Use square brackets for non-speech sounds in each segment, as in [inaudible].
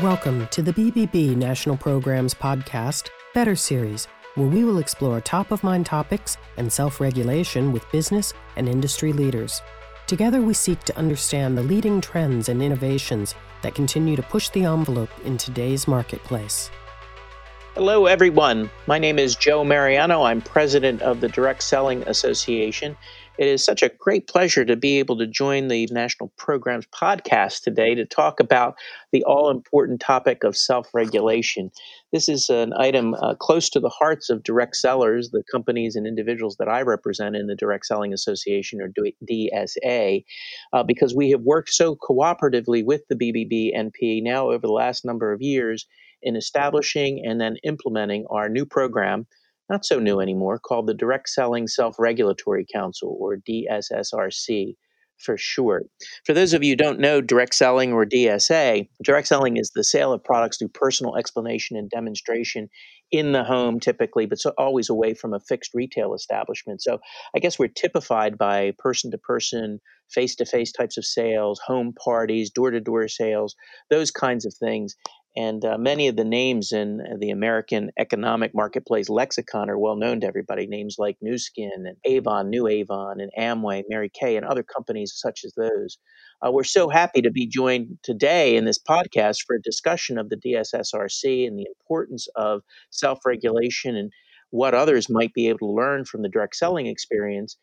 Welcome to the BBB National Programs Podcast, Better Series, where we will explore top of mind topics and self regulation with business and industry leaders. Together, we seek to understand the leading trends and innovations that continue to push the envelope in today's marketplace. Hello, everyone. My name is Joe Mariano. I'm president of the Direct Selling Association, it is such a great pleasure to be able to join the National Programs podcast today to talk about the all important topic of self regulation. This is an item uh, close to the hearts of direct sellers, the companies and individuals that I represent in the Direct Selling Association or DSA, uh, because we have worked so cooperatively with the BBB-NP now over the last number of years in establishing and then implementing our new program not so new anymore, called the Direct Selling Self Regulatory Council, or DSSRC for short. For those of you who don't know direct selling or DSA, direct selling is the sale of products through personal explanation and demonstration in the home typically, but so always away from a fixed retail establishment. So I guess we're typified by person to person, face to face types of sales, home parties, door to door sales, those kinds of things. And uh, many of the names in the American economic marketplace lexicon are well known to everybody. Names like Nu Skin and Avon, New Avon, and Amway, Mary Kay, and other companies such as those. Uh, we're so happy to be joined today in this podcast for a discussion of the DSSRC and the importance of self regulation and what others might be able to learn from the direct selling experience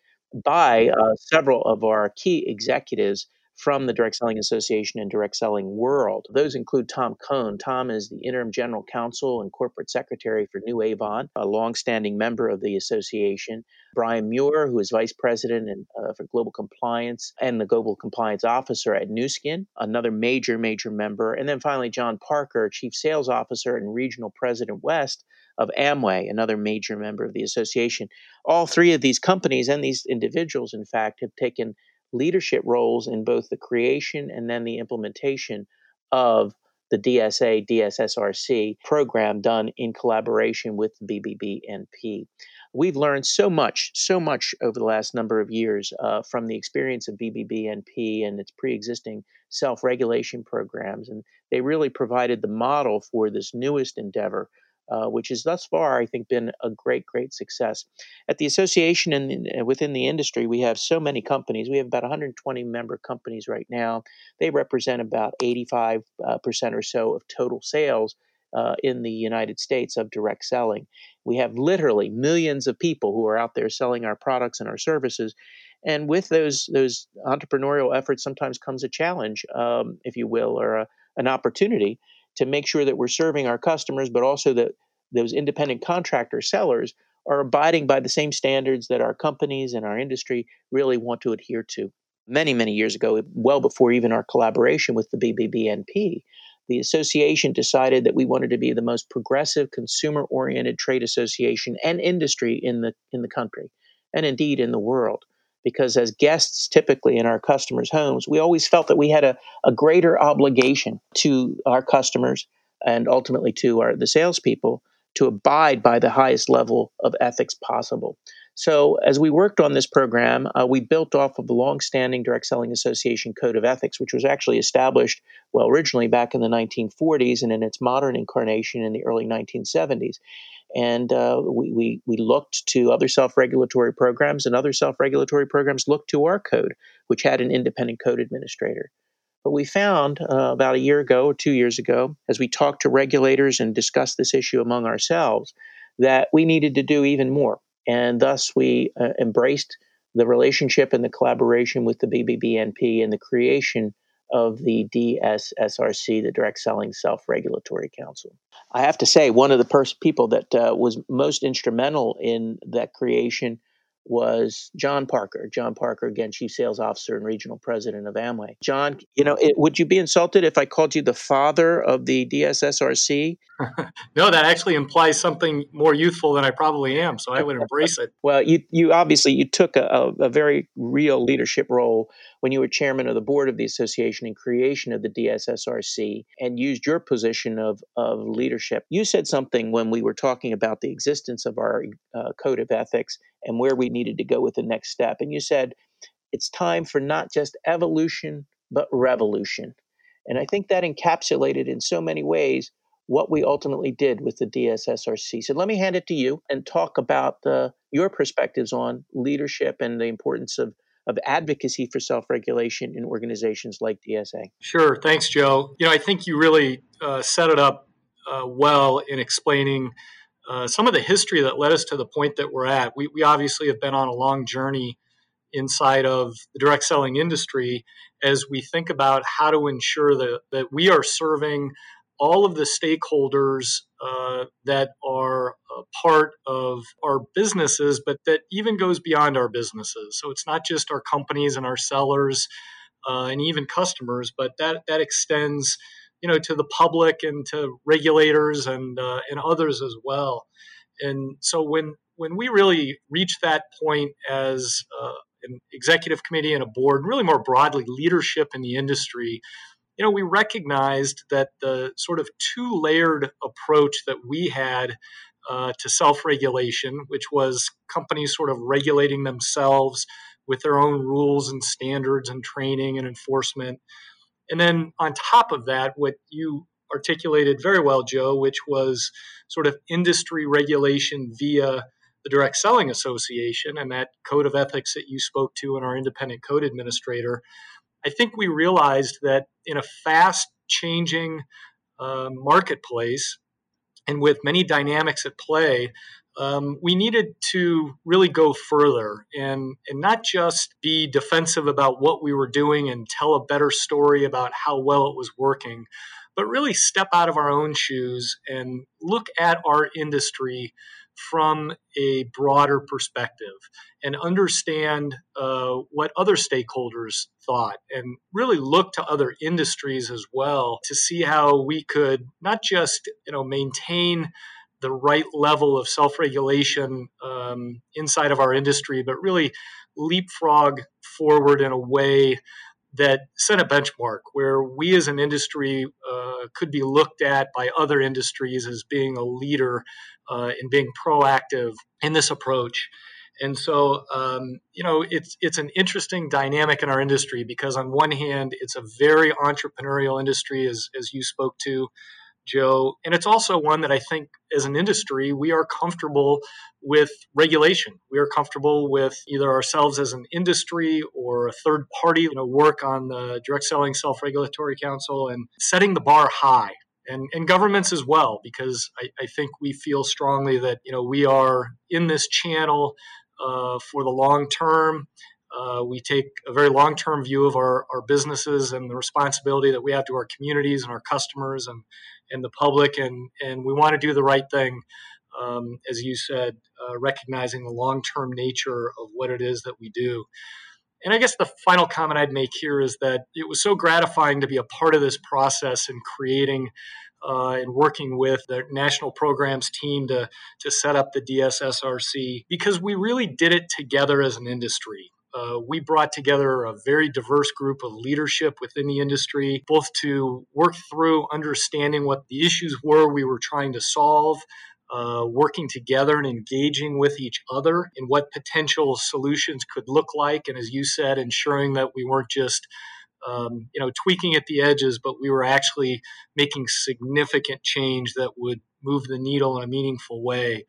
by uh, several of our key executives from the Direct Selling Association and Direct Selling World. Those include Tom Cohn. Tom is the interim general counsel and corporate secretary for New Avon, a longstanding member of the association. Brian Muir, who is vice president uh, for global compliance and the global compliance officer at Nu Skin, another major, major member. And then finally, John Parker, chief sales officer and regional president West of Amway, another major member of the association. All three of these companies and these individuals, in fact, have taken leadership roles in both the creation and then the implementation of the DSA DSSRC program done in collaboration with the BBB-NP. We've learned so much, so much over the last number of years uh, from the experience of BBB-NP and its pre-existing self-regulation programs, and they really provided the model for this newest endeavor uh, which has thus far, I think, been a great, great success. At the association and uh, within the industry, we have so many companies. We have about 120 member companies right now. They represent about 85% uh, or so of total sales. Uh, in the United States of direct selling. We have literally millions of people who are out there selling our products and our services. And with those those entrepreneurial efforts, sometimes comes a challenge, um, if you will, or a, an opportunity to make sure that we're serving our customers, but also that those independent contractor sellers are abiding by the same standards that our companies and our industry really want to adhere to. Many, many years ago, well before even our collaboration with the BBB-NP, the association decided that we wanted to be the most progressive, consumer-oriented trade association and industry in the in the country, and indeed in the world because as guests typically in our customers' homes, we always felt that we had a, a greater obligation to our customers and ultimately to our the salespeople to abide by the highest level of ethics possible. So, as we worked on this program, uh, we built off of the long-standing Direct Selling Association Code of Ethics, which was actually established, well, originally back in the 1940s and in its modern incarnation in the early 1970s. And uh, we, we, we looked to other self regulatory programs, and other self regulatory programs looked to our code, which had an independent code administrator. But we found uh, about a year ago or two years ago, as we talked to regulators and discussed this issue among ourselves, that we needed to do even more. And thus, we uh, embraced the relationship and the collaboration with the BBB-NP and the creation of the DSSRC, the Direct Selling Self Regulatory Council. I have to say, one of the pers- people that uh, was most instrumental in that creation was John Parker. John Parker, again, Chief Sales Officer and Regional President of Amway. John, you know, it, would you be insulted if I called you the father of the DSSRC? [laughs] no, that actually implies something more youthful than I probably am, so I would embrace it. [laughs] well, you, you obviously you took a, a very real leadership role when you were chairman of the board of the association and creation of the DSSRC and used your position of, of leadership. You said something when we were talking about the existence of our uh, code of ethics and where we needed to go with the next step. And you said, it's time for not just evolution, but revolution. And I think that encapsulated in so many ways what we ultimately did with the DSSRC. So let me hand it to you and talk about the, your perspectives on leadership and the importance of of advocacy for self-regulation in organizations like DSA. Sure, thanks, Joe. You know, I think you really uh, set it up uh, well in explaining uh, some of the history that led us to the point that we're at. We, we obviously have been on a long journey inside of the direct selling industry as we think about how to ensure that, that we are serving all of the stakeholders uh, that are part of our businesses, but that even goes beyond our businesses. So it's not just our companies and our sellers uh, and even customers, but that that extends, you know, to the public and to regulators and uh, and others as well. And so when when we really reach that point as uh, an executive committee and a board, really more broadly leadership in the industry, you know, we recognized that the sort of two layered approach that we had uh, to self regulation, which was companies sort of regulating themselves with their own rules and standards and training and enforcement. And then on top of that, what you articulated very well, Joe, which was sort of industry regulation via the Direct Selling Association and that code of ethics that you spoke to and our independent code administrator I think we realized that in a fast changing uh, marketplace and with many dynamics at play, um, we needed to really go further and, and not just be defensive about what we were doing and tell a better story about how well it was working, but really step out of our own shoes and look at our industry from a broader perspective and understand uh, what other stakeholders thought and really look to other industries as well to see how we could not just you know maintain the right level of self-regulation um, inside of our industry but really leapfrog forward in a way that set a benchmark where we as an industry uh, could be looked at by other industries as being a leader uh, in being proactive in this approach. And so, um, you know, it's it's an interesting dynamic in our industry because on one hand, it's a very entrepreneurial industry, as as you spoke to, Joe, and it's also one that I think, as an industry, we are comfortable with regulation. We are comfortable with either ourselves as an industry or a third party, you know, work on the Direct Selling Self Regulatory Council and setting the bar high and, and governments as well, because I, I, think we feel strongly that you know we are in this channel uh, for the long term. Uh, we take a very long term view of our, our businesses and the responsibility that we have to our communities and our customers and, and the public, and, and we want to do the right thing. Um, as you said, uh, recognizing the long term nature of what it is that we do. And I guess the final comment I'd make here is that it was so gratifying to be a part of this process in creating uh, and working with the national programs team to, to set up the DSSRC because we really did it together as an industry. Uh, we brought together a very diverse group of leadership within the industry, both to work through understanding what the issues were we were trying to solve, uh, working together and engaging with each other in what potential solutions could look like. And as you said, ensuring that we weren't just um, you know tweaking at the edges, but we were actually making significant change that would move the needle in a meaningful way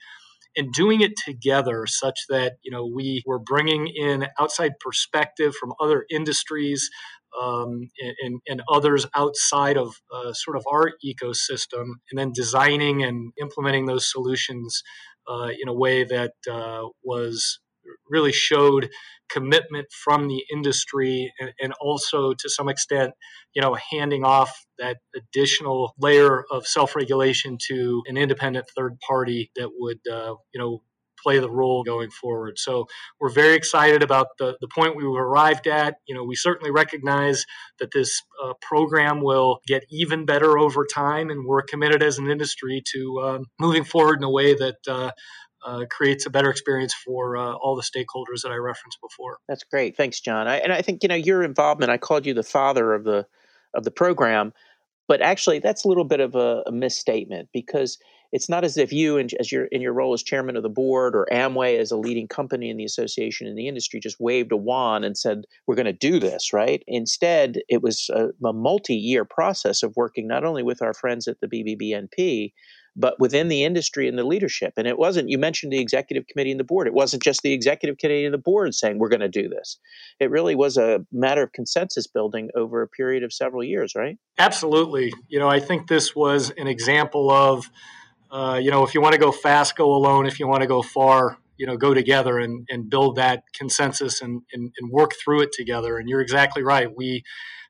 and doing it together such that you know we were bringing in outside perspective from other industries um, and, and, others outside of uh, sort of our ecosystem, and then designing and implementing those solutions uh, in a way that uh, was really showed commitment from the industry and, and, also to some extent you know handing off that additional layer of self-regulation to an independent third party that would uh, you know play the role going forward. So we're very excited about the, the point we've arrived at. You know, we certainly recognize that this uh, program will get even better over time, and we're committed as an industry to um, moving forward in a way that uh, uh, creates a better experience for uh, all the stakeholders that I referenced before. That's great. Thanks, John. I, and I think you know your involvement. I called you the father of the of the program, but actually that's a little bit of a, a misstatement because it's not as if you, and as your in your role as chairman of the board, or Amway as a leading company in the association in the industry, just waved a wand and said, "We're going to do this." Right? Instead, it was a, a multi-year process of working not only with our friends at the BBBNP, but within the industry and the leadership. And it wasn't, you mentioned the executive committee and the board. It wasn't just the executive committee and the board saying, we're going to do this. It really was a matter of consensus building over a period of several years, right? Absolutely. You know, I think this was an example of, uh, you know, if you want to go fast, go alone. If you want to go far, you know, go together and, and build that consensus and, and, and work through it together. And you're exactly right. We,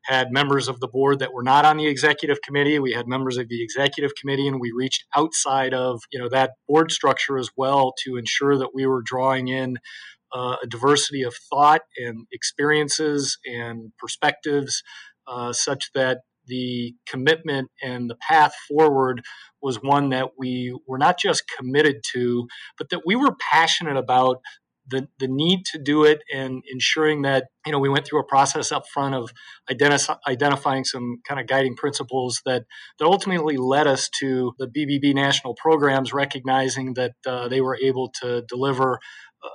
had members of the board that were not on the executive committee. We had members of the executive committee, and we reached outside of you know that board structure as well to ensure that we were drawing in uh, a diversity of thought and experiences and perspectives, uh, such that the commitment and the path forward was one that we were not just committed to, but that we were passionate about the, the need to do it and ensuring that you know we went through a process up front of identif- identifying some kind of guiding principles that that ultimately led us to the BBB national programs recognizing that uh, they were able to deliver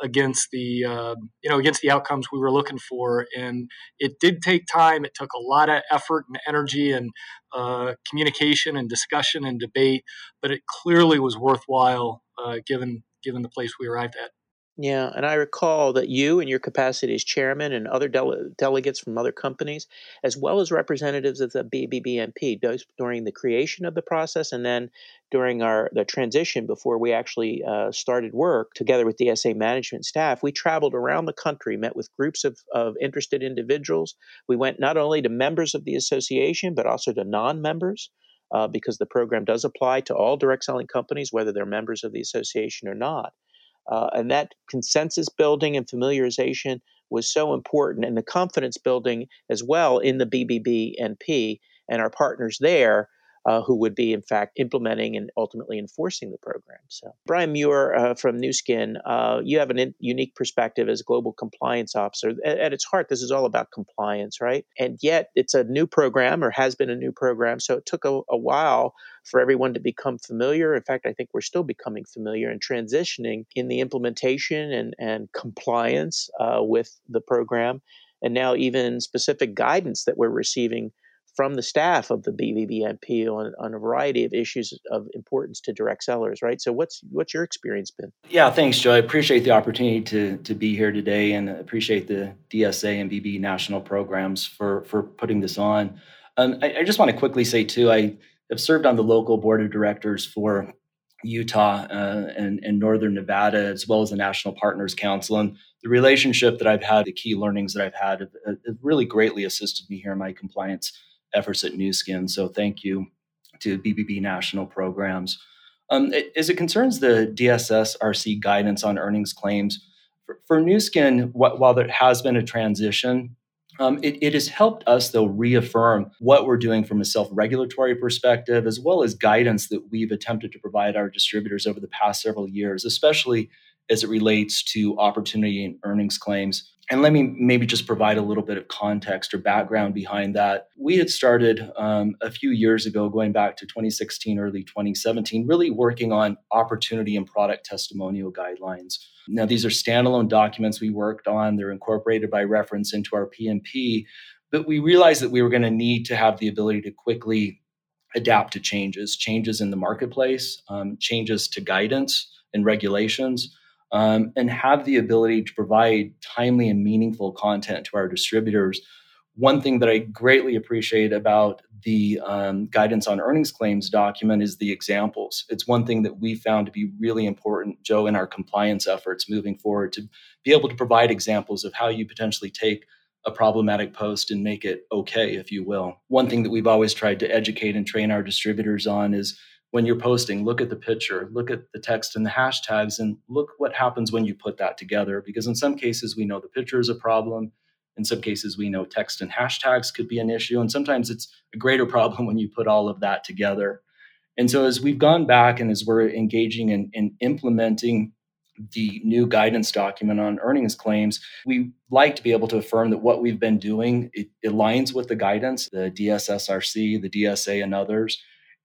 against the uh, you know against the outcomes we were looking for. And it did take time. It took a lot of effort and energy and uh, communication and discussion and debate but it clearly was worthwhile uh, given given the place we arrived at yeah, and I recall that you, in your capacity as chairman, and other dele- delegates from other companies, as well as representatives of the BBBNP, during the creation of the process and then during our the transition before we actually uh, started work together with DSA management staff, we traveled around the country, met with groups of, of interested individuals. We went not only to members of the association, but also to non-members. Uh, because the program does apply to all direct selling companies, whether they're members of the association or not. Uh, and that consensus building and familiarization was so important, and the confidence building as well in the BBBNP and our partners there uh, who would be, in fact, implementing and ultimately enforcing the program. So, Brian Muir uh, from Nu Skin, uh, you have a in- unique perspective as a global compliance officer. At, at, its heart, this is all about compliance, right? And yet, it's a new program or has been a new program. So, it took a, a while for everyone to become familiar. In fact, I think we're still becoming familiar and transitioning in the implementation and, and compliance uh, with the program. And now, even specific guidance that we're receiving from the staff of the BBBNP on, on a variety of issues of importance to direct sellers, right? So, what's what's your experience been? Yeah, thanks, Joe. I appreciate the opportunity to to be here today, and appreciate the DSA and BB national programs for for putting this on. Um, I, I just want to quickly say too, I have served on the local board of directors for Utah uh, and, and, Northern Nevada, as well as the National Partners Council. And the relationship that I've had, the key learnings that I've had, have, have really greatly assisted me here in my compliance efforts at Nu Skin. So thank you to BBB National Programs. Um, as it concerns the DSS RC guidance on earnings claims, for, for Nu Skin, wh- while there has been a transition, um, it, it, has helped us, though, reaffirm what we're doing from a self regulatory perspective, as well as guidance that we've attempted to provide our distributors over the past several years, especially as it relates to opportunity and earnings claims. And let me maybe just provide a little bit of context or background behind that. We had started um, a few years ago, going back to 2016, early 2017, really working on opportunity and product testimonial guidelines. Now, these are standalone documents we worked on, they're incorporated by reference into our PMP, but we realized that we were going to need to have the ability to quickly adapt to changes, changes in the marketplace, um, changes to guidance and regulations um, and have the ability to provide timely and meaningful content to our distributors. One thing that I greatly appreciate about the um, guidance on earnings claims document is the examples. It's one thing that we found to be really important, Joe, in our compliance efforts moving forward to be able to provide examples of how you potentially take a problematic post and make it okay, if you will. One thing that we've always tried to educate and train our distributors on is when you're posting, look at the picture, look at the text and the hashtags, and look what happens when you put that together. Because in some cases, we know the picture is a problem. In some cases, we know text and hashtags could be an issue. And sometimes it's a greater [laughs] problem when you put all of that together. And so, as we've gone back and as we're engaging in, in implementing the new guidance document on earnings claims, we like to be able to affirm that what we've been doing it aligns with the guidance, the DSSRC, the DSA, and others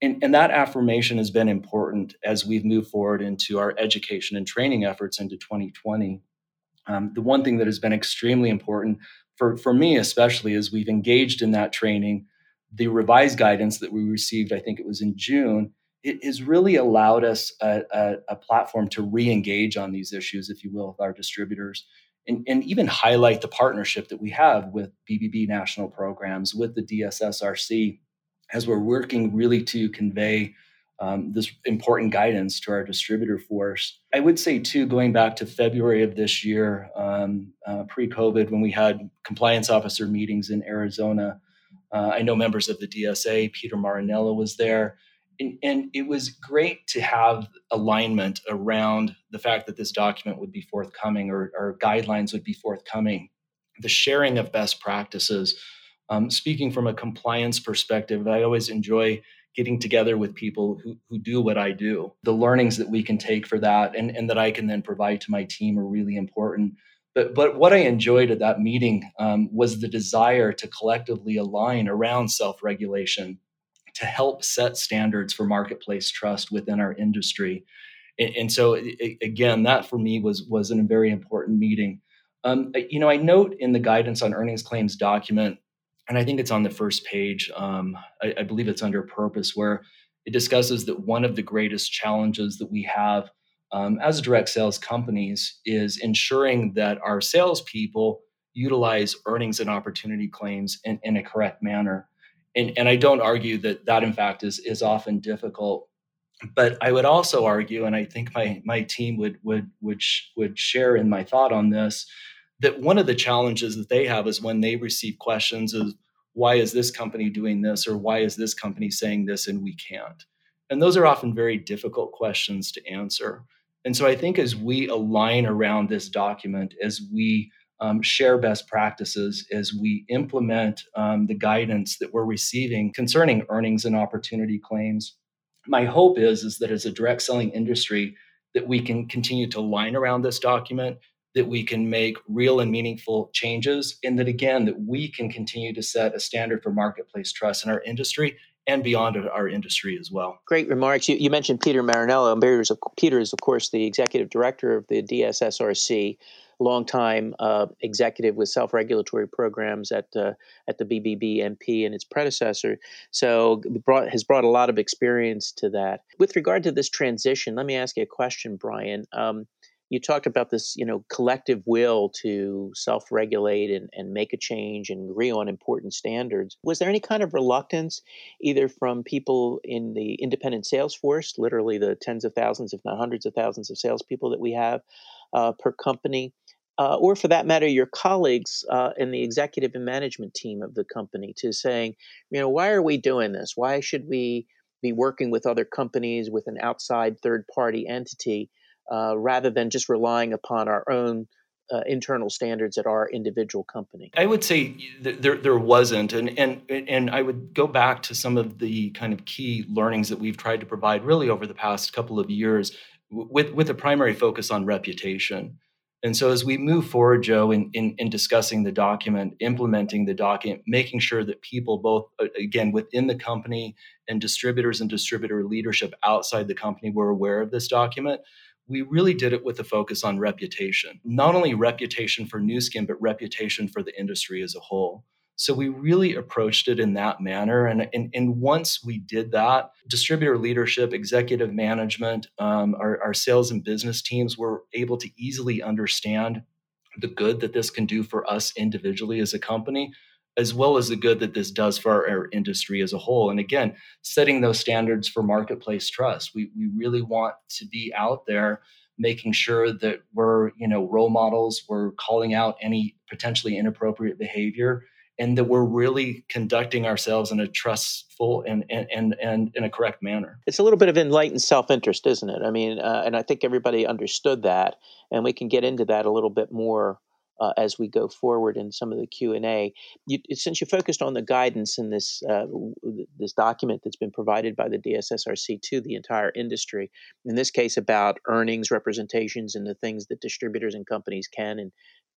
And, and that affirmation has been important as we've moved forward into our education and training efforts into 2020. Um, the one thing that has been extremely important for, for me, especially, as we've engaged in that training, the revised guidance that we received, I think it was in June, it has really allowed us a, a, a platform to re engage on these issues, if you will, with our distributors. And, and, even highlight the partnership that we have with BBB national programs, with the DSSRC, as we're working really to convey um, this important guidance to our distributor force. I would say, too, going back to February of this year, um, uh, pre COVID, when we had compliance officer meetings in Arizona, uh, I know members of the DSA, Peter Marinello was there. And, and, it was great to have alignment around the fact that this document would be forthcoming or, or guidelines would be forthcoming, the sharing of best practices. Um, speaking from a compliance perspective, I always enjoy getting together with people who, who do what I do. The learnings that we can take for that and, and that I can then provide to my team are really important. But, but what I enjoyed at that meeting um, was the desire to collectively align around self regulation to help set standards for marketplace trust within our industry. And, and so, again, that for me was, was a very important meeting. Um, you know, I note in the guidance on earnings claims document and I think it's on the first page. Um, I, I, believe it's under purpose, where it discusses that one of the greatest challenges that we have um, as direct sales companies is ensuring that our salespeople utilize earnings and opportunity claims in, in a correct manner. And, and I don't argue that that, in fact, is, is often difficult. But I would also argue, and I think my, my team would, would, would, would share in my thought on this, that one of the challenges that they have is when they receive questions of why is this company doing this? Or why is this company saying this and we can't? And those are often very difficult questions to answer. And so i think as we align around this document as we um, share best practices as we implement um, the guidance that we're receiving concerning earnings and opportunity claims my hope is is that as a direct selling industry that we can continue to line around this document that we can make real and meaningful changes and that again that we can continue to set a standard for marketplace trust in our industry and beyond our industry as well. Great remarks. You, you mentioned Peter Marinello. Peter is, of course, the executive director of the DSSRC, longtime uh, executive with self-regulatory programs at uh, at the BBBNP and its predecessor. So brought, has brought a lot of experience to that. With regard to this transition, let me ask you a question, Brian. Um, you talked about this, you know, collective will to self-regulate and, and make a change and agree on important standards. Was there any kind of reluctance, either from people in the independent sales force, literally the tens of thousands, if not hundreds of thousands of salespeople that we have uh, per company, uh, or for that matter, your colleagues uh, in the executive and management team of the company, to saying, you know, why are we doing this? Why should we be working with other companies with an outside third-party entity? Uh, rather than just relying upon our own uh, internal standards at our individual company? I would say there there wasn't, and and and I would go back to some of the kind of key learnings that we've tried to provide really over the past couple of years, with with a primary focus on reputation. And so, as we move forward, Joe, in, in, in discussing the document, implementing the document, making sure that people, both again within the company and distributors and distributor leadership outside the company, were aware of this document, we really did it with a focus on reputation, not only reputation for Nu Skin, but reputation for the industry as a whole. So we really approached it in that manner. And, and, and once we did that, distributor leadership, executive management, um, our, our sales and business teams were able to easily understand the good that this can do for us individually as a company, as well as the good that this does for our, industry as a whole. And again, setting those standards for marketplace trust. We, we really want to be out there making sure that we're, you know, role models, we're calling out any potentially inappropriate behavior, and that we're really conducting ourselves in a trustful and and and, and in a correct manner. It's a little bit of enlightened self-interest, isn't it? I mean, uh, and I think everybody understood that, and we can get into that a little bit more uh, as we go forward in some of the Q and A. Since you focused on the guidance in this uh, this document that's been provided by the DSSRC to the entire industry, in this case about earnings representations and the things that distributors and companies can and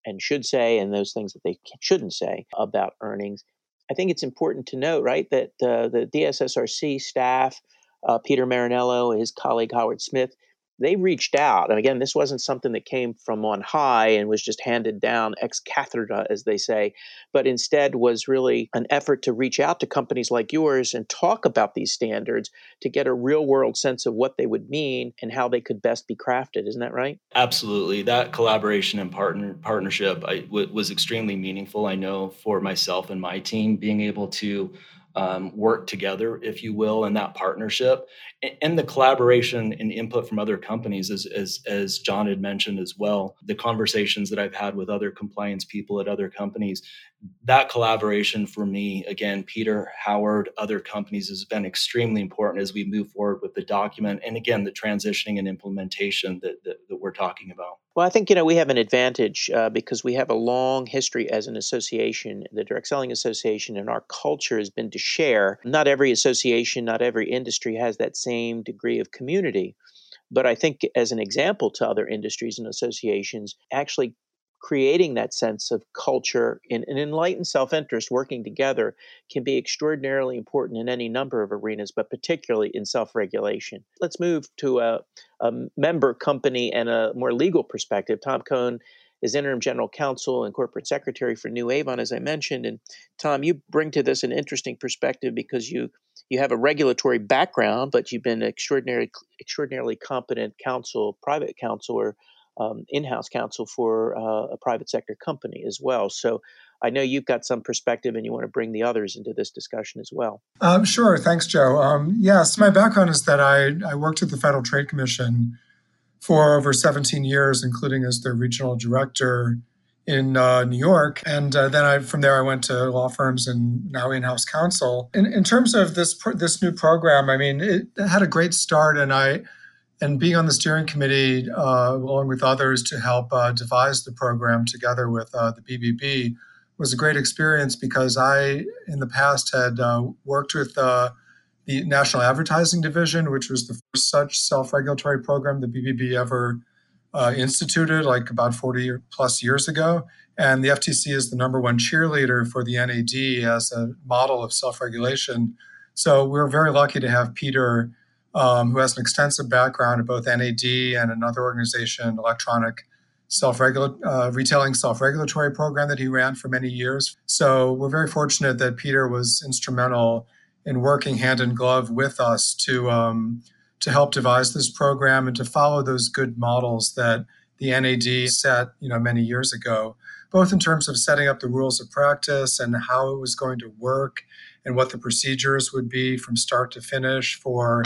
and should say, and those things that they shouldn't say about earnings. I think it's important to note, right, that uh, the DSSRC staff uh, Peter Marinello, his colleague Howard Smith, they reached out. And again, this wasn't something that came from on high and was just handed down ex cathedra, as they say, but instead was really an effort to reach out to companies like yours and talk about these standards to get a real world sense of what they would mean and how they could best be crafted. Isn't that right? Absolutely. That collaboration and partner partnership I, w- was extremely meaningful. I know for myself and my team, being able to um, work together, if you will, in that partnership. And the collaboration and input from other companies, as, as, as John had mentioned as well, the conversations that I've had with other compliance people at other companies, that collaboration for me, again, Peter, Howard, other companies has been extremely important as we move forward with the document and again, the transitioning and implementation that, that, we're talking about. Well, I think you know we have an advantage uh, because we have a long history as an association, the Direct Selling Association, and our culture has been to share. Not every association, not every industry has that same degree of community, but I think as an example to other industries and associations, actually creating that sense of culture and an enlightened self-interest working together can be extraordinarily important in any number of arenas but particularly in self-regulation. Let's move to a, a member company and a more legal perspective. Tom cohn is interim general counsel and corporate secretary for new avon as i mentioned and tom you bring to this an interesting perspective because you you have a regulatory background but you've been extraordinarily extraordinarily competent counsel private counselor um, in-house counsel for uh, a private sector company as well. So I know you've got some perspective, and you want to bring the others into this discussion as well. Um, sure, thanks, Joe. Um, yes, my background is that I, I worked at the Federal Trade Commission for over 17 years, including as the regional director in uh, New York, and uh, then I, from there I went to law firms and now in-house counsel. In, in terms of this this new program, I mean, it had a great start, and I and being on the steering committee uh, along with others to help uh, devise the program together with uh, the BBB was a great experience because I, in the past, had uh, worked with uh, the National Advertising Division, which was the first such self-regulatory program the BBB ever instituted, like about 40 plus years ago. And the FTC is the number one cheerleader for the NAD as a model of self-regulation. So we're very lucky to have Peter um, who has an extensive background in both NAD and another organization, electronic self uh, retailing self-regulatory program that he ran for many years. So we're very fortunate that Peter was instrumental in working hand in glove with us to um, to help devise this program and to follow those good models that the NAD set, you know, many years ago, both in terms of setting up the rules of practice and how it was going to work and what the procedures would be from start to finish for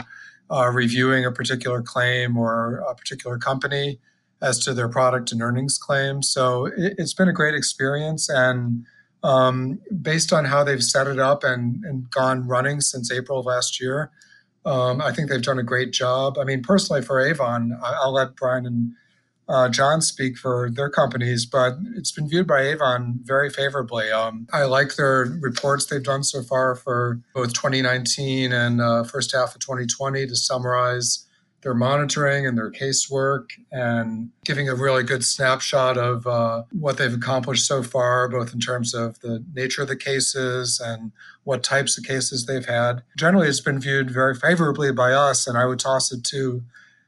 uh, reviewing a particular claim or a particular company as to their product and earnings claims. So it, has been a great experience. And um, based on how they've set it up and, and gone running since April last year, um, I think they've done a great job. I mean, personally, for Avon, I'll let Brian and uh, John speak for their companies, but it's been viewed by Avon very favorably. Um, I like their reports they've done so far for both 2019 and uh, first half of 2020 to summarize their monitoring and their casework and giving a really good snapshot of uh, what they've accomplished so far, both in terms of the nature of the cases and what types of cases they've had. Generally, it's been viewed very favorably by us, and I would toss it to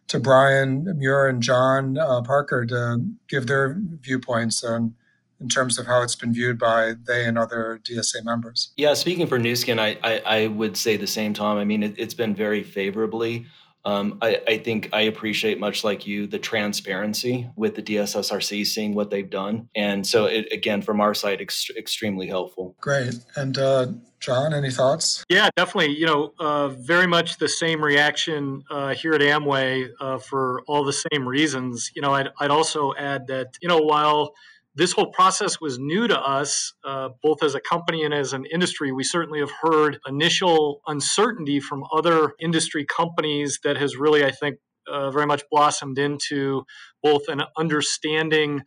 to Brian Muir and John uh, Parker to give their viewpoints on in terms of how it's been viewed by they and other DSA members. Yeah, speaking for Nu Skin, I, I, I would say the same, Tom. I mean, it, has been very favorably. Um, I, I, think I appreciate, much like you, the transparency with the DSSRC, seeing what they've done. And so, it, again, from our side, ex- extremely helpful. Great. And uh, John, any thoughts? Yeah, definitely. You know, uh, very much the same reaction uh, here at Amway uh, for all the same reasons. You know, I'd, I'd also add that, you know, while this whole process was new to us, uh, both as a company and as an industry. We certainly have heard initial uncertainty from other industry companies that has really, I think, uh, very much blossomed into both an understanding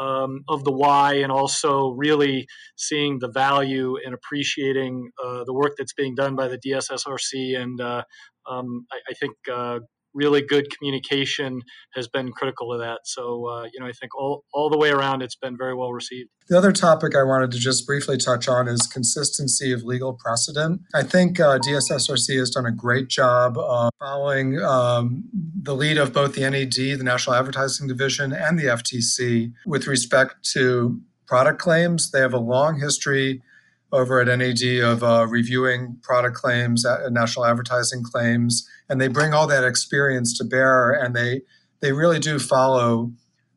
um, of the why and also really seeing the value and appreciating uh, the work that's being done by the DSSRC. And uh, um, I, I, think uh, really good communication has been critical to that. So, uh, you know, I think all, all the way around, it's been very well received. The other topic I wanted to just briefly touch on is consistency of legal precedent. I think uh, DSSRC has done a great job of following um, the lead of both the NAD, the National Advertising Division, and the FTC with respect to product claims. They have a long history over at NAD of uh, reviewing product claims, uh, national advertising claims, and they bring all that experience to bear, and they they really do follow.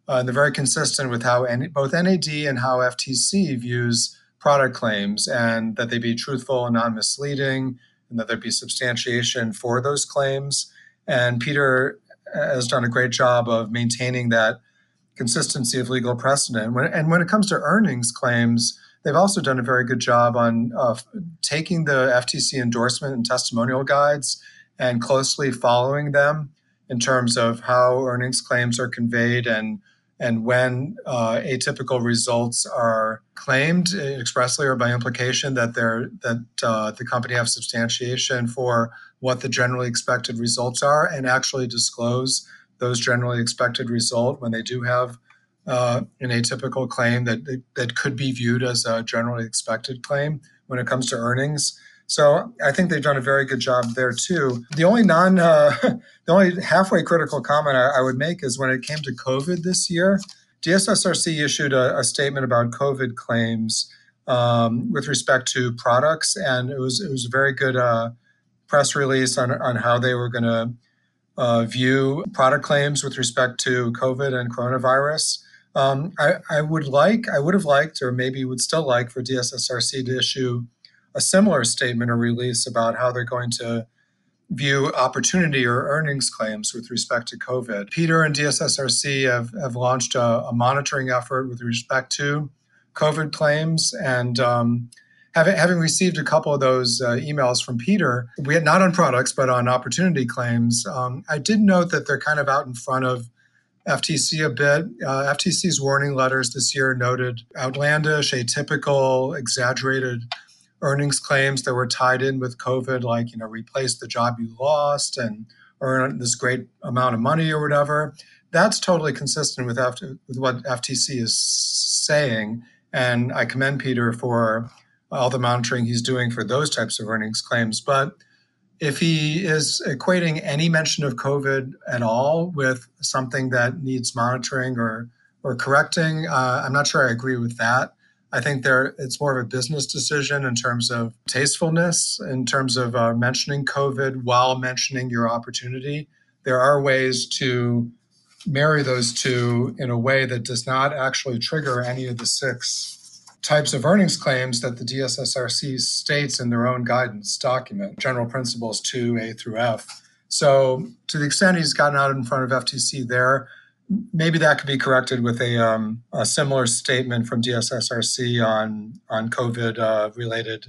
Uh, and they're very consistent with how both NAD and how FTC views product claims, and that they be truthful and non-misleading, and that there be substantiation for those claims. And Peter uh, has done a great job of maintaining that consistency of legal precedent. When, and when it comes to earnings claims, they've also done a very good job on uh, taking the FTC endorsement and testimonial guides and closely following them in terms of how earnings claims are conveyed and and when uh, atypical results are claimed expressly or by implication that they're that uh, the company have substantiation for what the generally expected results are and actually disclose those generally expected result when they do have uh, an atypical claim that that could be viewed as a generally expected claim when it comes to earnings. So I think they've done a very good job there too. The only non, uh, [laughs] the only halfway critical comment I, I, would make is when it came to COVID this year, DSSRC issued a, a statement about COVID claims um, with respect to products, and it was it was a very good uh, press release on on how they were going to uh, view product claims with respect to COVID and coronavirus. Um, I, I, would like, I would have liked, or maybe would still like, for DSSRC to issue a similar statement or release about how they're going to view opportunity or earnings claims with respect to COVID. Peter and DSSRC have, have launched a, a monitoring effort with respect to COVID claims. And um, having, having received a couple of those uh, emails from Peter, we had not on products, but on opportunity claims, um, I did note that they're kind of out in front of FTC a bit. Uh, FTC's warning letters this year noted outlandish, atypical, exaggerated earnings claims that were tied in with COVID, like you know, replace the job you lost and earn this great amount of money or whatever. That's totally consistent with, F- with what FTC is saying, and I commend Peter for all the monitoring he's doing for those types of earnings claims. But if he is equating any mention of COVID at all with something that needs monitoring or or correcting, uh, I'm not sure I agree with that. I think there it's more of a business decision in terms of tastefulness, in terms of uh, mentioning COVID while mentioning your opportunity. There are ways to marry those two in a way that does not actually trigger any of the six types of earnings claims that the DSSRC states in their own guidance document, General Principles 2A through F. So, to the extent he's gotten out in front of FTC there, maybe that could be corrected with a, um, a similar statement from DSSRC on on COVID uh, related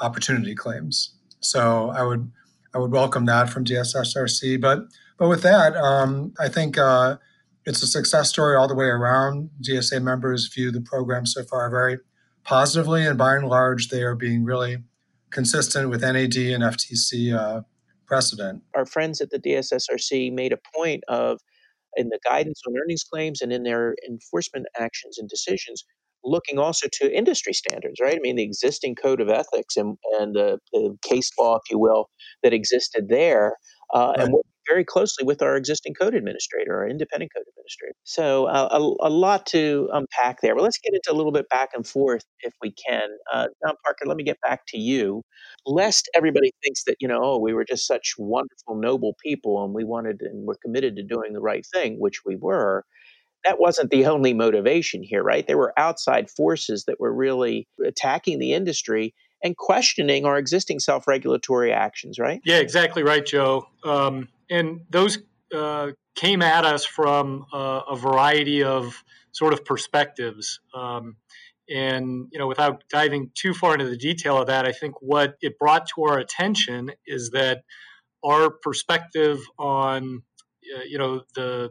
opportunity claims. So, I would I would welcome that from DSSRC. But but with that, um, I think. Uh, it's a success story all the way around. DSA members view the program so far very positively, and by and large, they are being really consistent with NAD and FTC uh, precedent. Our friends at the DSSRC made a point of, in the guidance on earnings claims and in their enforcement actions and decisions, looking also to industry standards, right? I mean, the existing code of ethics and, and the, the case law, if you will, that existed there, uh, right. and very closely with our existing code administrator, our independent code administrator. So uh, a, a, lot to unpack there. But let's get into a little bit back and forth if we can. Uh, Parker, let me get back to you. Lest everybody thinks that you know, oh, we were just such wonderful, noble people, and we wanted and were committed to doing the right thing, which we were. That wasn't the only motivation here, right? There were outside forces that were really attacking the industry and questioning our existing self regulatory actions, right? Yeah, exactly right, Joe. Um, and those uh, came at us from uh, a variety of sort of perspectives. Um, and you know, without diving too far into the detail of that, I think what it brought to our attention is that our perspective on uh, you know the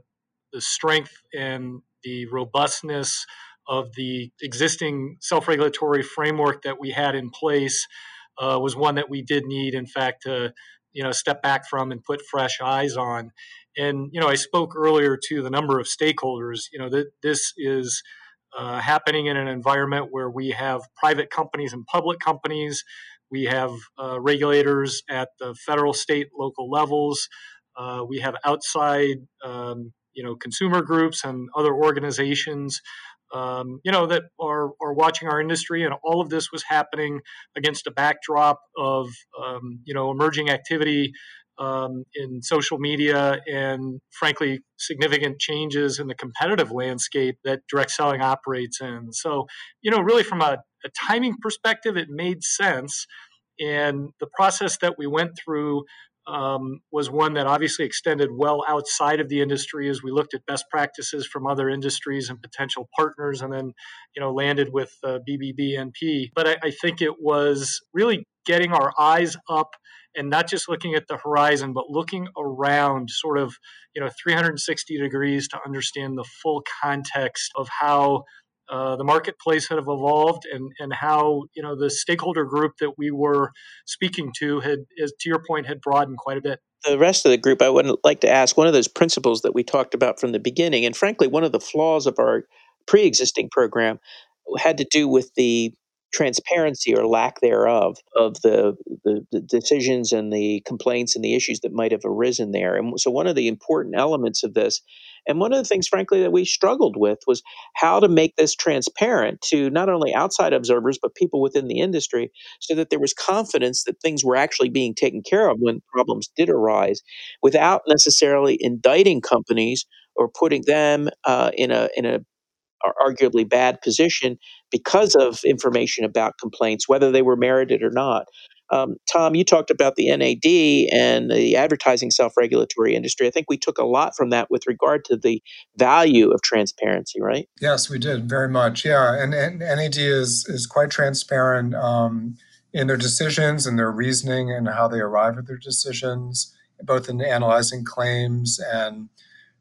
the strength and the robustness of the existing self-regulatory framework that we had in place uh, was one that we did need, in fact, to you know step back from and put fresh eyes on. And you know, I spoke earlier to the number of stakeholders. You know, that this is uh, happening in an environment where we have private companies and public companies. We have uh, regulators at the federal, state, local levels. Uh, we have outside, um, you know, consumer groups and other organizations, um, you know, that are, are watching our industry. And all of this was happening against a backdrop of, um, you know, emerging activity um, in social media and, frankly, significant changes in the competitive landscape that direct selling operates in. So, you know, really from a, a timing perspective, it made sense. And the process that we went through um, was one that obviously extended well outside of the industry as we looked at best practices from other industries and potential partners, and then you know landed with uh, BBBNP. But I, I think it was really getting our eyes up and not just looking at the horizon, but looking around sort of, you know, 360 degrees to understand the full context of how uh, the marketplace had evolved and, and how you know the stakeholder group that we were speaking to had, is, to your point, had broadened quite a bit. The rest of the group, I would like to ask one of those principles that we talked about from the beginning, and frankly, one of the flaws of our pre-existing program had to do with the transparency or lack thereof of the, the, the, decisions and the complaints and the issues that might have arisen there. And so, one of the important elements of this, and one of the things, frankly, that we struggled with was how to make this transparent to not only outside observers, but people within the industry so that there was confidence that things were actually being taken care of when problems did arise without necessarily indicting companies or putting them uh, in a in a arguably bad position because of information about complaints, whether they were merited or not. Um, Tom, you talked about the NAD and the advertising self regulatory industry. I think we took a lot from that with regard to the value of transparency, right? Yes, we did very much. Yeah. And, and NAD is, is quite transparent um, in their decisions and their reasoning and how they arrive at their decisions, both in analyzing claims and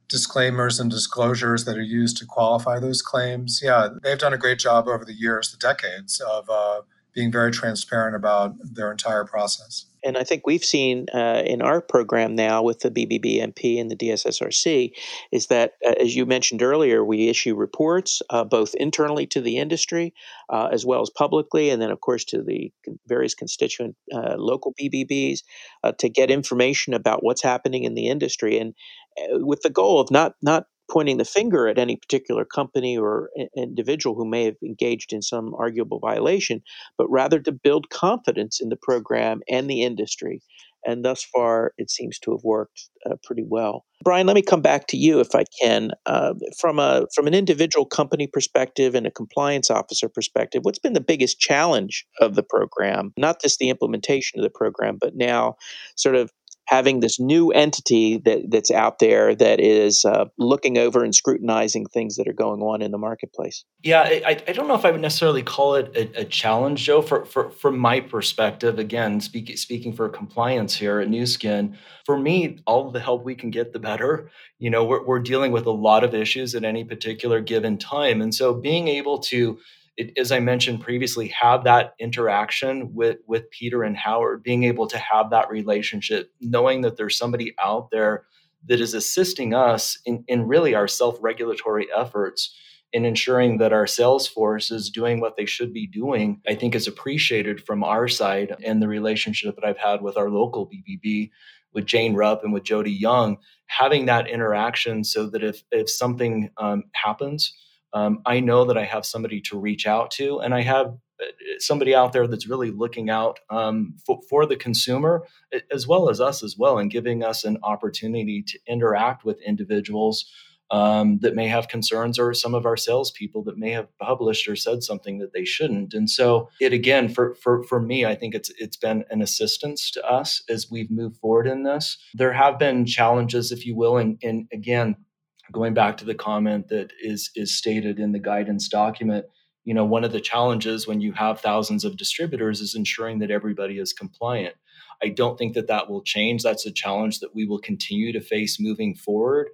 disclaimers and disclosures that are used to qualify those claims. Yeah, they've done a great job over the years, the decades of uh, being very transparent about their entire process. And I think we've seen uh, in our program now with the BBBNP and the DSSRC is that, uh, as you mentioned earlier, we issue reports uh, both internally to the industry uh, as well as publicly, and then, of course, to the various constituent uh, local BBBs uh, to get information about what's happening in the industry. And with the goal of not not pointing the finger at any particular company or individual who may have engaged in some arguable violation, but rather to build confidence in the program and the industry. And thus far, it seems to have worked uh, pretty well. Brian, let me come back to you if I can. Uh, from a from an individual company perspective and a compliance officer perspective, what's been the biggest challenge of the program? Not just the implementation of the program, but now sort of having this new entity that, that's out there that is uh, looking over and scrutinizing things that are going on in the marketplace. Yeah, I, I don't know if I would necessarily call it a, a challenge, Joe. For, for from my perspective, again, speak, speaking for compliance here at Nu Skin, for me, all the help we can get, the better. You know, we're, we're dealing with a lot of issues at any particular given time, and so being able to it, as I mentioned previously, have that interaction with with Peter and Howard, being able to have that relationship, knowing that there's somebody out there that is assisting us in, in really our self-regulatory efforts in ensuring that our sales force is doing what they should be doing, I think is appreciated from our side and the relationship that I've had with our local BBB with Jane Rupp and with Jody Young, having that interaction so that if if something um, happens, um, I know that I have somebody to reach out to, and I have uh, somebody out there that's really looking out um, for, for, the consumer as well as us as well, and giving us an opportunity to interact with individuals um, that may have concerns, or some of our salespeople that may have published or said something that they shouldn't. And so, it again for for for me, I think it's it's been an assistance to us as we've moved forward in this. There have been challenges, if you will, and and again going back to the comment that is is stated in the guidance document you know one of the challenges when you have thousands of distributors is ensuring that everybody is compliant. I don't think that that will change. That's a challenge that we will continue to face moving forward.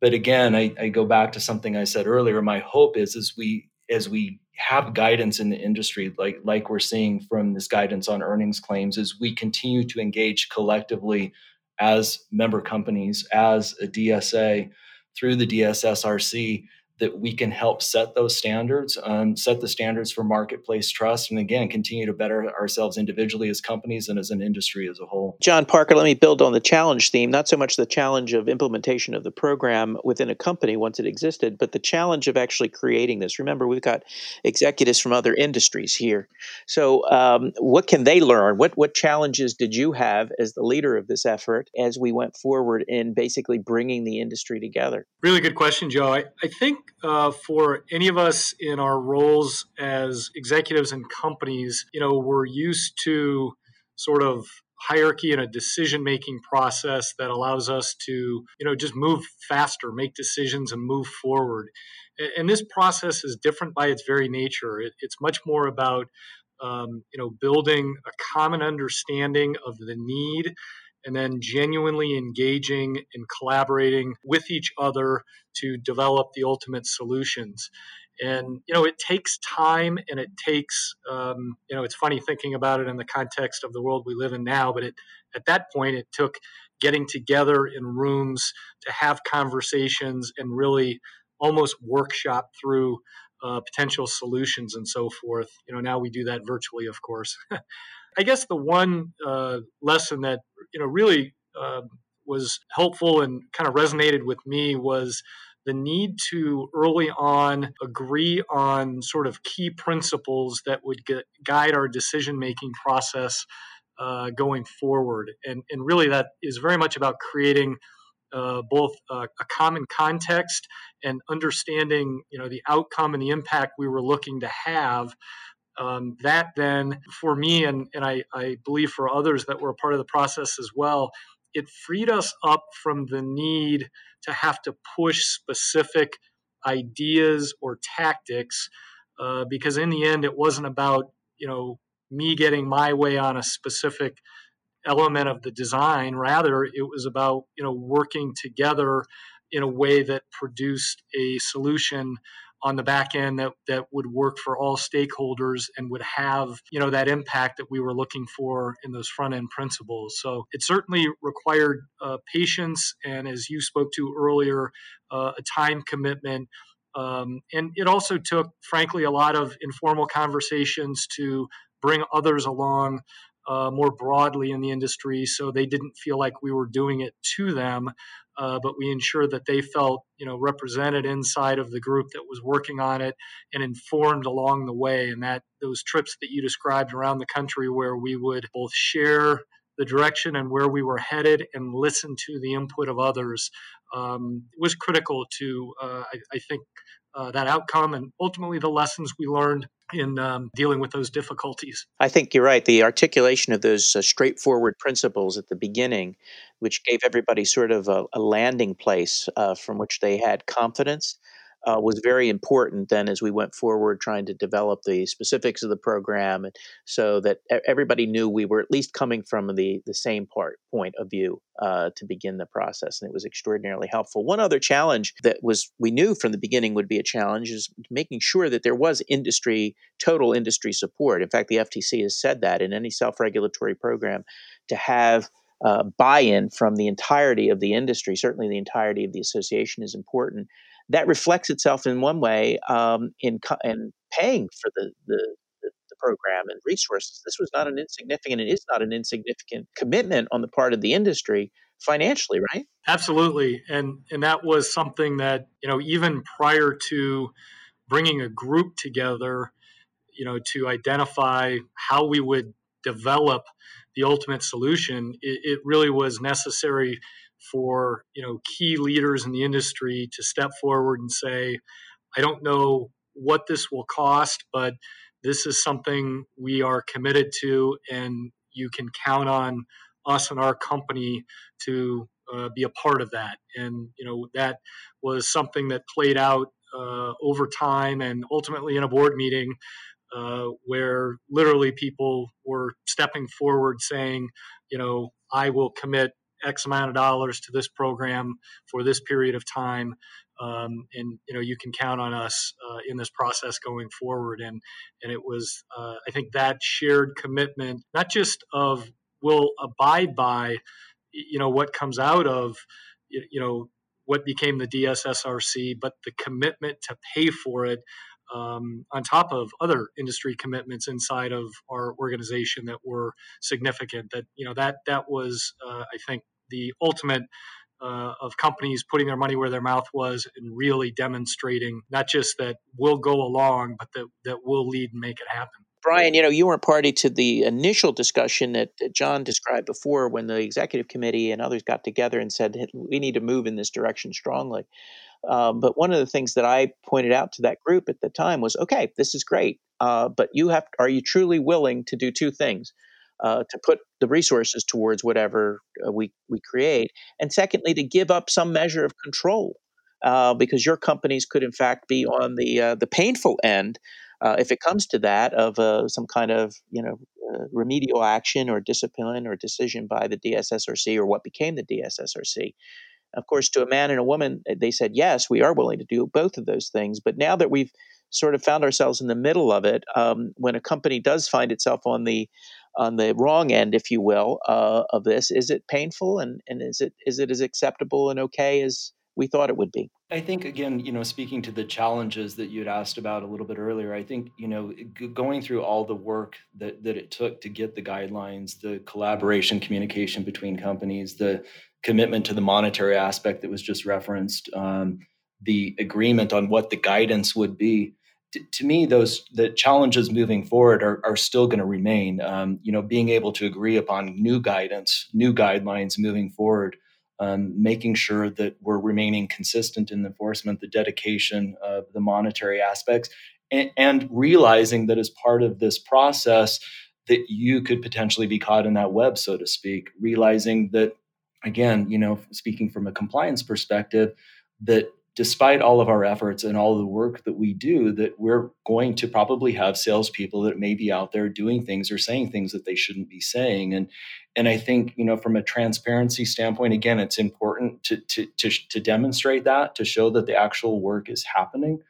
But again I, I go back to something i said earlier. My hope is as we as we have guidance in the industry like like we're seeing from this guidance on earnings claims is we continue to engage collectively as member companies as a DSA through the DSSRC that we can help set those standards, um, set the standards for marketplace trust, and again, continue to better ourselves individually as companies and as an industry as a whole. John Parker, let me build on the challenge theme, not so much the challenge of implementation of the program within a company once it existed, but the challenge of actually creating this. Remember, we've got executives from other industries here. So, um, what can they learn? What, what challenges did you have as the leader of this effort as we went forward in basically bringing the industry together? Really good question, Joe. I, I think uh, for any of us in our roles as executives and companies, you know, we're used to sort of hierarchy and a decision making process that allows us to, you know, just move faster, make decisions, and move forward. And this process is different by its very nature. it's much more about, um, you know, building a common understanding of the need and then genuinely engaging and collaborating with each other to develop the ultimate solutions. And you know, it takes time, and it takes um, you know, it's funny thinking about it in the context of the world we live in now. But it, at that point, it took getting together in rooms to have conversations and really almost workshop through uh, potential solutions and so forth. You know, now we do that virtually, of course. [laughs] I guess the one uh, lesson that you know really uh, was helpful and kind of resonated with me was the need to early on agree on sort of key principles that would get, guide our decision making process uh, going forward. And, and really, that is very much about creating. Uh, both uh, a common context and understanding, you know, the outcome and the impact we were looking to have, um, that then, for me, and, and I, I believe for others that were a part of the process as well, it freed us up from the need to have to push specific ideas or tactics uh, because in the end it wasn't about you know me getting my way on a specific element of the design. Rather it was about you know working together in a way that produced a solution on the back end that, that would work for all stakeholders and would have you know that impact that we were looking for in those front end principles. So it certainly required uh, patience and as you spoke to earlier uh, a time commitment. Um, and it also took frankly a lot of informal conversations to bring others along uh, more broadly in the industry so they didn't feel like we were doing it to them uh, but we ensured that they felt you know represented inside of the group that was working on it and informed along the way and that those trips that you described around the country where we would both share the direction and where we were headed and listen to the input of others um, was critical to uh, I, I, think uh, that outcome and ultimately the lessons we learned in um, dealing with those difficulties. I think you're right. The articulation of those uh, straightforward principles at the beginning, which gave everybody sort of a, a landing place uh, from which they had confidence uh, was very important then as we went forward trying to develop the specifics of the program so that everybody knew we were at least coming from the, the same part point of view uh, to begin the process and it was extraordinarily helpful. One other challenge that was we knew from the beginning would be a challenge is making sure that there was industry total industry support. In fact the ftc has said that in any self-regulatory program to have uh, buy-in from the entirety of the industry. Certainly the entirety of the association is important that reflects itself in one way um, in, in paying for the, the, the, program and resources. This was not an insignificant, it is not an insignificant commitment on the part of the industry financially, right? Absolutely. And, and that was something that, you know, even prior to bringing a group together, you know, to identify how we would develop the ultimate solution, it, it really was necessary for you know key leaders in the industry to step forward and say, I don't know what this will cost, but this is something we are committed to, and you can count on us and our company to uh, be a part of that. And you know that was something that played out uh, over time, and ultimately in a board meeting. Uh, where literally people were stepping forward saying, you know, I will commit X amount of dollars to this program for this period of time. Um, and you know you can count on us uh, in this process going forward and and it was uh, i think that shared commitment not just of will abide by you know what comes out of you know what became the DSSRC, but the commitment to pay for it um, on top of other industry commitments inside of our organization that were significant. That you know that that was, uh, I think, the ultimate. Uh, of companies putting their money where their mouth was and really demonstrating not just that we'll go along, but that, that we'll lead and make it happen. Brian, you know, you weren't party to the initial discussion that, that John described before when the executive committee and others got together and said, we need to move in this direction strongly. Um, but one of the things that I pointed out to that group at the time was, okay, this is great, uh, but you have, are you truly willing to do two things? Uh, to put the resources towards whatever uh, we, we create. And secondly, to give up some measure of control. Uh, because your companies could, in fact, be on the uh, the painful end uh, if it comes to that of some kind of you know remedial action or discipline or decision by the DSSRC or what became the DSSRC. Of course, to a man and a woman, they said yes, we are willing to do both of those things. But now that we've sort of found ourselves in the middle of it, um, when a company does find itself on the on the wrong end, if you will, uh, of this, is it painful and, and is it is it as acceptable and okay as we thought it would be. I think again, you know, speaking to the challenges that you had asked about a little bit earlier, I think you know, going through all the work that that it took to get the guidelines, the collaboration, communication between companies, the commitment to the monetary aspect that was just referenced, um, the agreement on what the guidance would be. To, to me, those the challenges moving forward are, are still going to remain. Um, you know, being able to agree upon new guidance, new guidelines moving forward um, making sure that we're remaining consistent in enforcement, the dedication of the monetary aspects, and, and, realizing that as part of this process, that you could potentially be caught in that web, so to speak. Realizing that, again, you know, speaking from a compliance perspective, that despite all of our efforts and all the work that we do, that we're going to probably have salespeople that may be out there doing things or saying things that they shouldn't be saying. And and I think you know from a transparency standpoint, again, it's important to to to, to demonstrate that to show that the actual work is happening.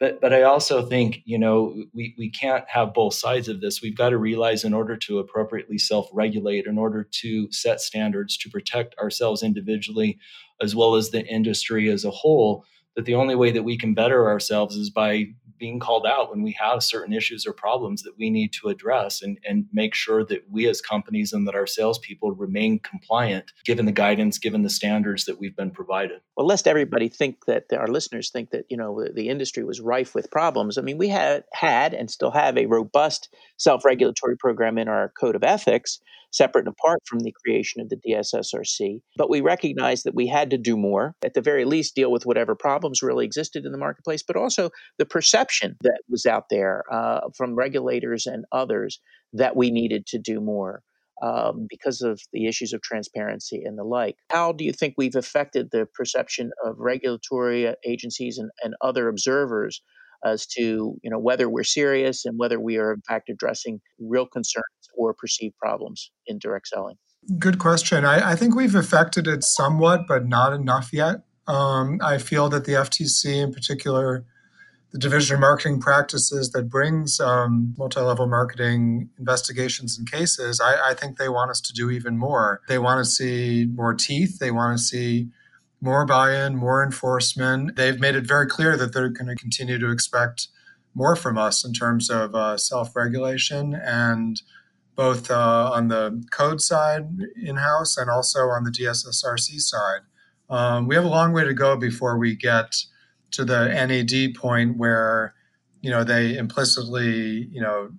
But but I also think you know we we can't have both sides of this. We've got to realize in order to appropriately self-regulate, in order to set standards to protect ourselves individually as well as the industry as a whole, that the only way that we can better ourselves is by being called out when we have certain issues or problems that we need to address and, and make sure that we as companies and that our salespeople remain compliant given the guidance, given the standards that we've been provided. Well, lest everybody think that our listeners think that, you know, the industry was rife with problems. I mean, we had had and still have a robust self-regulatory program in our code of ethics separate and apart from the creation of the DSSRC. But we recognized that we had to do more, at the very least, deal with whatever problems really existed in the marketplace, but also the perception that was out there uh, from regulators and others that we needed to do more. Um, because of the issues of transparency and the like. How do you think we've affected the perception of regulatory agencies and, and other observers as to you know whether we're serious and whether we are in fact addressing real concerns or perceived problems in direct selling? Good question. I, I think we've affected it somewhat, but not enough yet. Um, I feel that the FTC, in particular, the Division of Marketing Practices that brings um, multi level marketing investigations and cases, I, I, think they want us to do even more. They want to see more teeth. They want to see more buy in, more enforcement. They've made it very clear that they're going to continue to expect more from us in terms of uh, self regulation and both uh, on the code side in house and also on the DSSRC side. Um, we have a long way to go before we get to the NAD point where you know they implicitly you know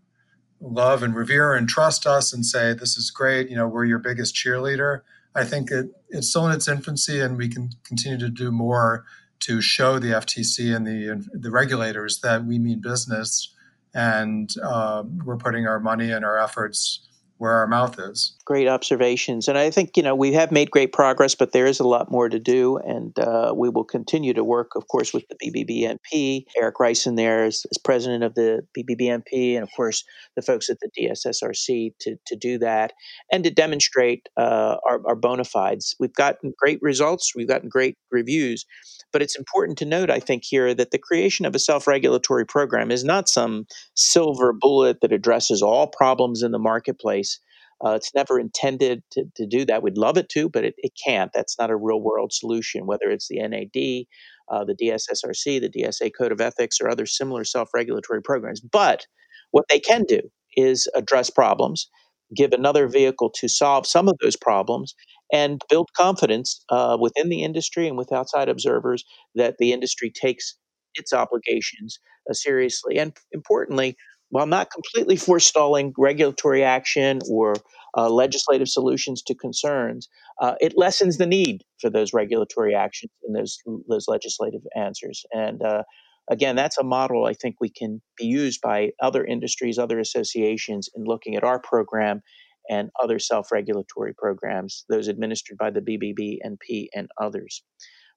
love and revere and trust us and say this is great you know we're your biggest cheerleader I think it, it's still in its infancy, and we can continue to do more to show the FTC and the the regulators that we mean business, and uh, we're putting our money and our efforts where our mouth is. Great observations. And I think, you know, we have made great progress, but there is a lot more to do. And uh, we will continue to work, of course, with the BBBNP. Eric Reicin there is, is president of the BBBNP, and of course, the folks at the DSSRC to, to do that and to demonstrate uh, our, our bona fides. We've gotten great results, we've gotten great reviews. But it's important to note, I think, here that the creation of a self regulatory program is not some silver bullet that addresses all problems in the marketplace. Uh, it's never intended to, to do that. We'd love it to, but it, it can't. That's not a real world solution, whether it's the NAD, uh, the DSSRC, the DSA Code of Ethics, or other similar self regulatory programs. But what they can do is address problems, give another vehicle to solve some of those problems, and build confidence uh, within the industry and with outside observers that the industry takes its obligations uh, seriously. And importantly, while not completely forestalling regulatory action or uh, legislative solutions to concerns, uh, it lessens the need for those regulatory actions and those those legislative answers. And uh, again, that's a model I think we can be used by other industries, other associations in looking at our program and other self regulatory programs, those administered by the BBBNP and others.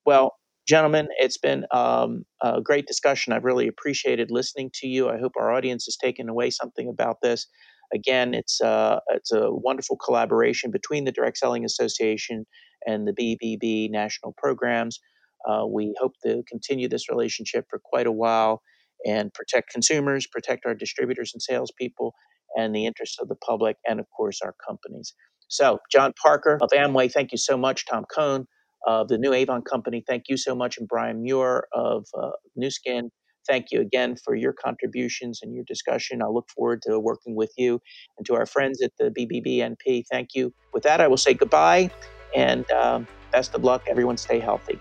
Well, gentlemen, it's been um, a great discussion. I've really appreciated listening to you. I hope our audience has taken away something about this. Again, it's uh, it's a wonderful collaboration between the Direct Selling Association and the BBB national programs. Uh, we hope to continue this relationship for quite a while and protect consumers, protect our distributors and salespeople, and the interests of the public, and of course, our companies. So, John Parker of Amway, thank you so much. Tom Cohn of the New Avon Company, thank you so much. And Brian Muir of uh, Nu Skin, thank you again for your contributions and your discussion. I look forward to working with you. And to our friends at the BBBNP, thank you. With that, I will say goodbye and um, best of luck. Everyone stay healthy.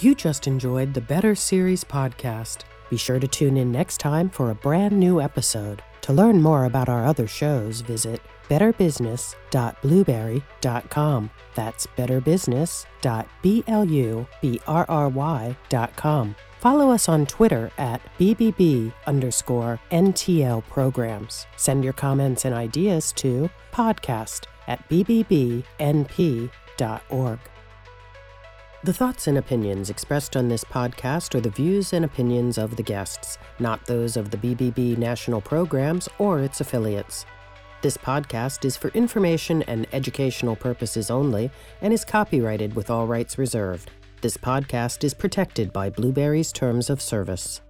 You just enjoyed the Better Series podcast. Be sure to tune in next time for a brand new episode. To learn more about our other shows, visit betterbusiness.blubrry.com. That's betterbusiness.blubrry.com. Follow us on Twitter at BBB underscore NTL programs. Send your comments and ideas to podcast at bbbnp.org. The thoughts and opinions expressed on this podcast are the views and opinions of the guests, not those of the BBB national programs or its affiliates. This podcast is for information and educational purposes only and is copyrighted with all rights reserved. This podcast is protected by Blubrry's Terms of Service.